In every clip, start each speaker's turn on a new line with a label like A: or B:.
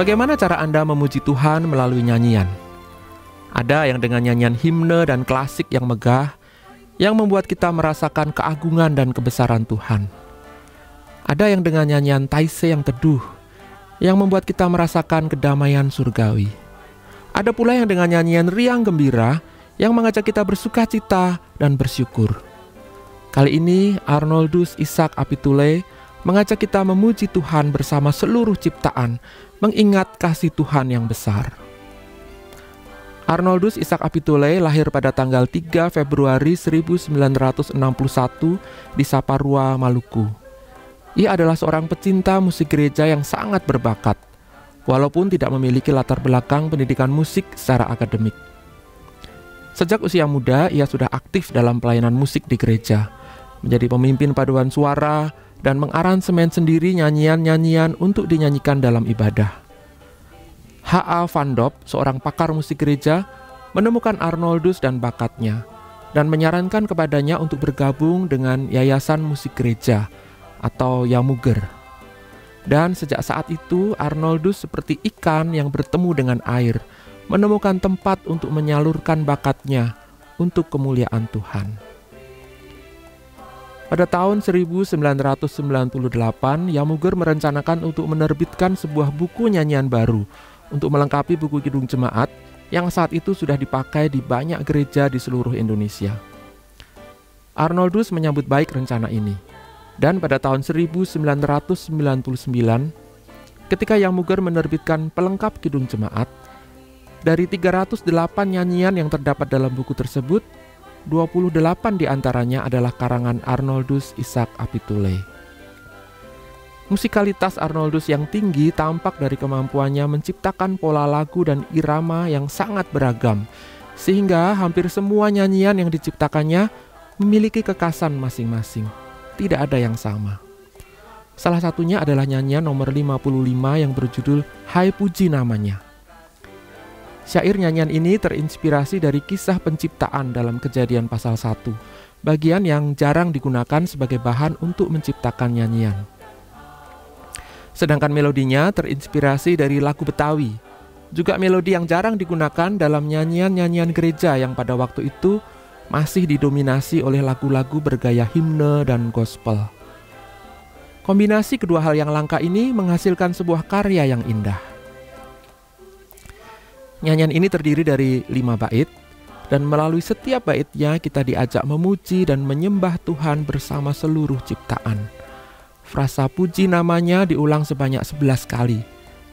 A: Bagaimana cara Anda memuji Tuhan melalui nyanyian? Ada yang dengan nyanyian himne dan klasik yang megah, yang membuat kita merasakan keagungan dan kebesaran Tuhan. Ada yang dengan nyanyian taise yang teduh, yang membuat kita merasakan kedamaian surgawi. Ada pula yang dengan nyanyian riang gembira, yang mengajak kita bersuka cita dan bersyukur. Kali ini Arnoldus Ishak Apitule mengajak kita memuji Tuhan bersama seluruh ciptaan, mengingat kasih Tuhan yang besar. Arnoldus Ishak Apitule lahir pada tanggal 3 Februari 1961 di Saparua, Maluku. Ia adalah seorang pecinta musik gereja yang sangat berbakat, walaupun tidak memiliki latar belakang pendidikan musik secara akademik. Sejak usia muda, ia sudah aktif dalam pelayanan musik di gereja, menjadi pemimpin paduan suara, dan mengaransemen sendiri nyanyian-nyanyian untuk dinyanyikan dalam ibadah. H.A. Van Dop, seorang pakar musik gereja, menemukan Arnoldus dan bakatnya, dan menyarankan kepadanya untuk bergabung dengan Yayasan Musik Gereja atau Yamuger. Dan sejak saat itu, Arnoldus seperti ikan yang bertemu dengan air, menemukan tempat untuk menyalurkan bakatnya untuk kemuliaan Tuhan. Pada tahun 1998, Yamuger merencanakan untuk menerbitkan sebuah buku nyanyian baru untuk melengkapi buku Kidung Jemaat yang saat itu sudah dipakai di banyak gereja di seluruh Indonesia. Arnoldus menyambut baik rencana ini. Dan pada tahun 1999, ketika Yamuger menerbitkan pelengkap Kidung Jemaat, dari 308 nyanyian yang terdapat dalam buku tersebut, 28 di antaranya adalah karangan Arnoldus Ishak Apitule. Musikalitas Arnoldus yang tinggi tampak dari kemampuannya menciptakan pola lagu dan irama yang sangat beragam, sehingga hampir semua nyanyian yang diciptakannya memiliki kekasan masing-masing. Tidak ada yang sama. Salah satunya adalah nyanyian nomor 55 yang berjudul Hai Puji namanya. Syair nyanyian ini terinspirasi dari kisah penciptaan dalam kejadian pasal 1, bagian yang jarang digunakan sebagai bahan untuk menciptakan nyanyian. Sedangkan melodinya terinspirasi dari lagu Betawi, juga melodi yang jarang digunakan dalam nyanyian-nyanyian gereja yang pada waktu itu masih didominasi oleh lagu-lagu bergaya himne dan gospel. Kombinasi kedua hal yang langka ini menghasilkan sebuah karya yang indah. Nyanyian ini terdiri dari lima bait, dan melalui setiap baitnya kita diajak memuji dan menyembah Tuhan bersama seluruh ciptaan. Frasa puji namanya diulang sebanyak 11 kali,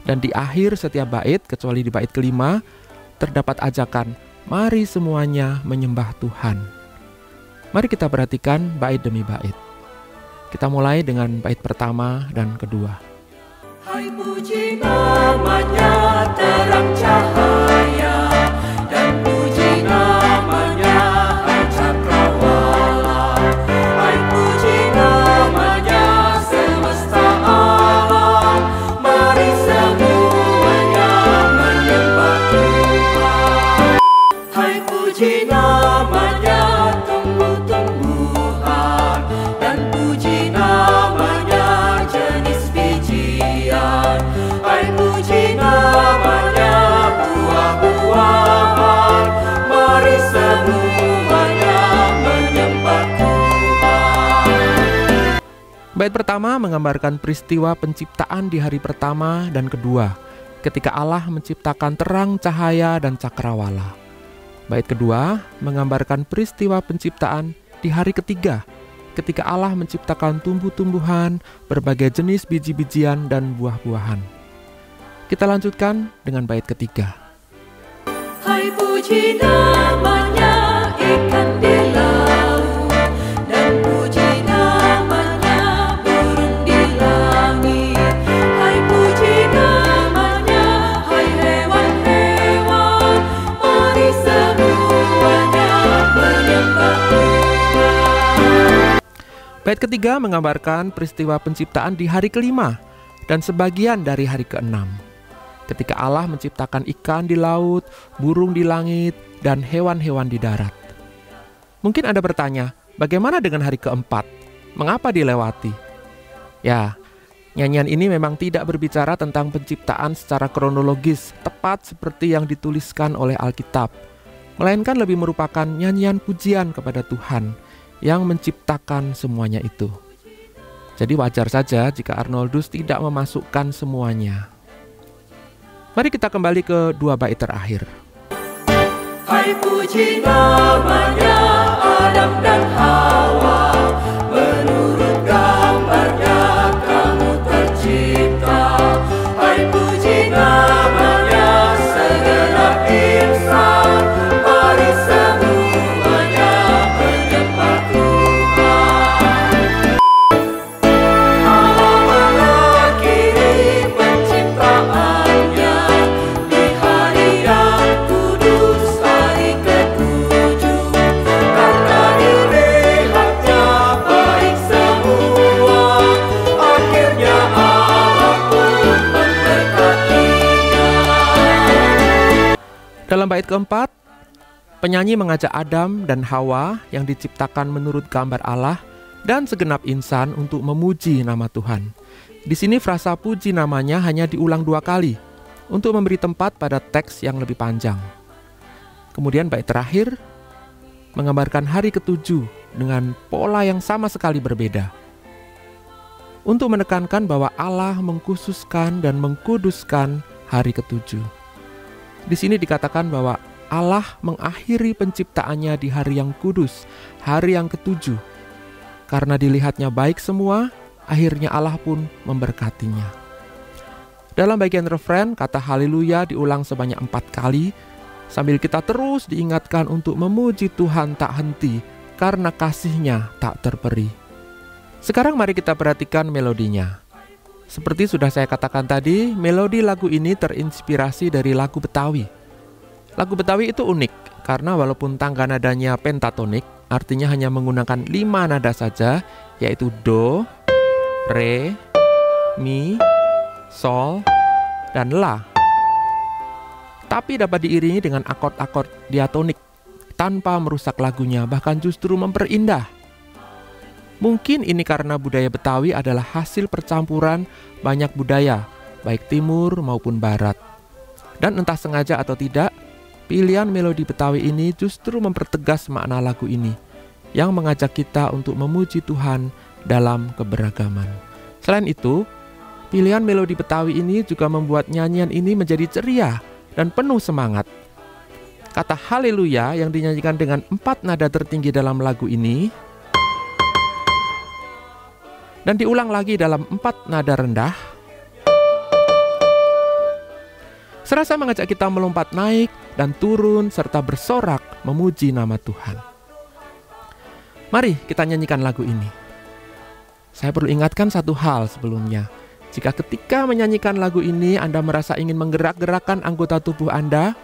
A: dan di akhir setiap bait, kecuali di bait kelima, terdapat ajakan, mari semuanya menyembah Tuhan. Mari kita perhatikan bait demi bait. Kita mulai dengan bait pertama dan kedua. Hai puji namanya terang cahaya Bait pertama menggambarkan peristiwa penciptaan di hari pertama dan kedua, ketika Allah menciptakan terang, cahaya, dan cakrawala. Bait kedua menggambarkan peristiwa penciptaan di hari ketiga, ketika Allah menciptakan tumbuh-tumbuhan, berbagai jenis biji-bijian, dan buah-buahan. Kita lanjutkan dengan bait ketiga.
B: Hai puji namanya ikan
A: Bait ketiga menggambarkan peristiwa penciptaan di hari kelima dan sebagian dari hari keenam. Ketika Allah menciptakan ikan di laut, burung di langit, dan hewan-hewan di darat. Mungkin Anda bertanya, bagaimana dengan hari keempat? Mengapa dilewati? Ya, Nyanyian ini memang tidak berbicara tentang penciptaan secara kronologis, tepat seperti yang dituliskan oleh Alkitab, melainkan lebih merupakan nyanyian pujian kepada Tuhan yang menciptakan semuanya itu. Jadi wajar saja jika Arnoldus tidak memasukkan semuanya. Mari kita kembali ke dua bait terakhir.
B: Hai puji namanya Adam dan Hawa
A: Dalam bait keempat, penyanyi mengajak Adam dan Hawa yang diciptakan menurut gambar Allah dan segenap insan untuk memuji nama Tuhan. Di sini frasa puji namanya hanya diulang dua kali untuk memberi tempat pada teks yang lebih panjang. Kemudian bait terakhir menggambarkan hari ketujuh dengan pola yang sama sekali berbeda. Untuk menekankan bahwa Allah mengkhususkan dan mengkuduskan hari ketujuh. Di sini dikatakan bahwa Allah mengakhiri penciptaannya di hari yang kudus, hari yang ketujuh. Karena dilihatnya baik semua, akhirnya Allah pun memberkatinya. Dalam bagian referen, kata haleluya diulang sebanyak empat kali, sambil kita terus diingatkan untuk memuji Tuhan tak henti, karena kasihnya tak terperi. Sekarang mari kita perhatikan melodinya. Seperti sudah saya katakan tadi, melodi lagu ini terinspirasi dari lagu Betawi. Lagu Betawi itu unik karena walaupun tangga nadanya pentatonik, artinya hanya menggunakan lima nada saja, yaitu do, re, mi, sol, dan la. Tapi dapat diiringi dengan akord-akord diatonik tanpa merusak lagunya, bahkan justru memperindah. Mungkin ini karena budaya Betawi adalah hasil percampuran banyak budaya, baik timur maupun barat. Dan entah sengaja atau tidak, pilihan melodi Betawi ini justru mempertegas makna lagu ini, yang mengajak kita untuk memuji Tuhan dalam keberagaman. Selain itu, pilihan melodi Betawi ini juga membuat nyanyian ini menjadi ceria dan penuh semangat. Kata haleluya yang dinyanyikan dengan empat nada tertinggi dalam lagu ini dan diulang lagi dalam empat nada rendah. Serasa mengajak kita melompat naik dan turun serta bersorak memuji nama Tuhan. Mari kita nyanyikan lagu ini. Saya perlu ingatkan satu hal sebelumnya. Jika ketika menyanyikan lagu ini Anda merasa ingin menggerak-gerakkan anggota tubuh Anda,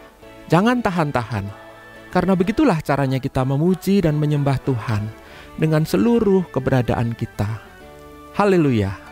A: jangan tahan-tahan. Karena begitulah caranya kita memuji dan menyembah Tuhan dengan seluruh keberadaan kita. Haleluya!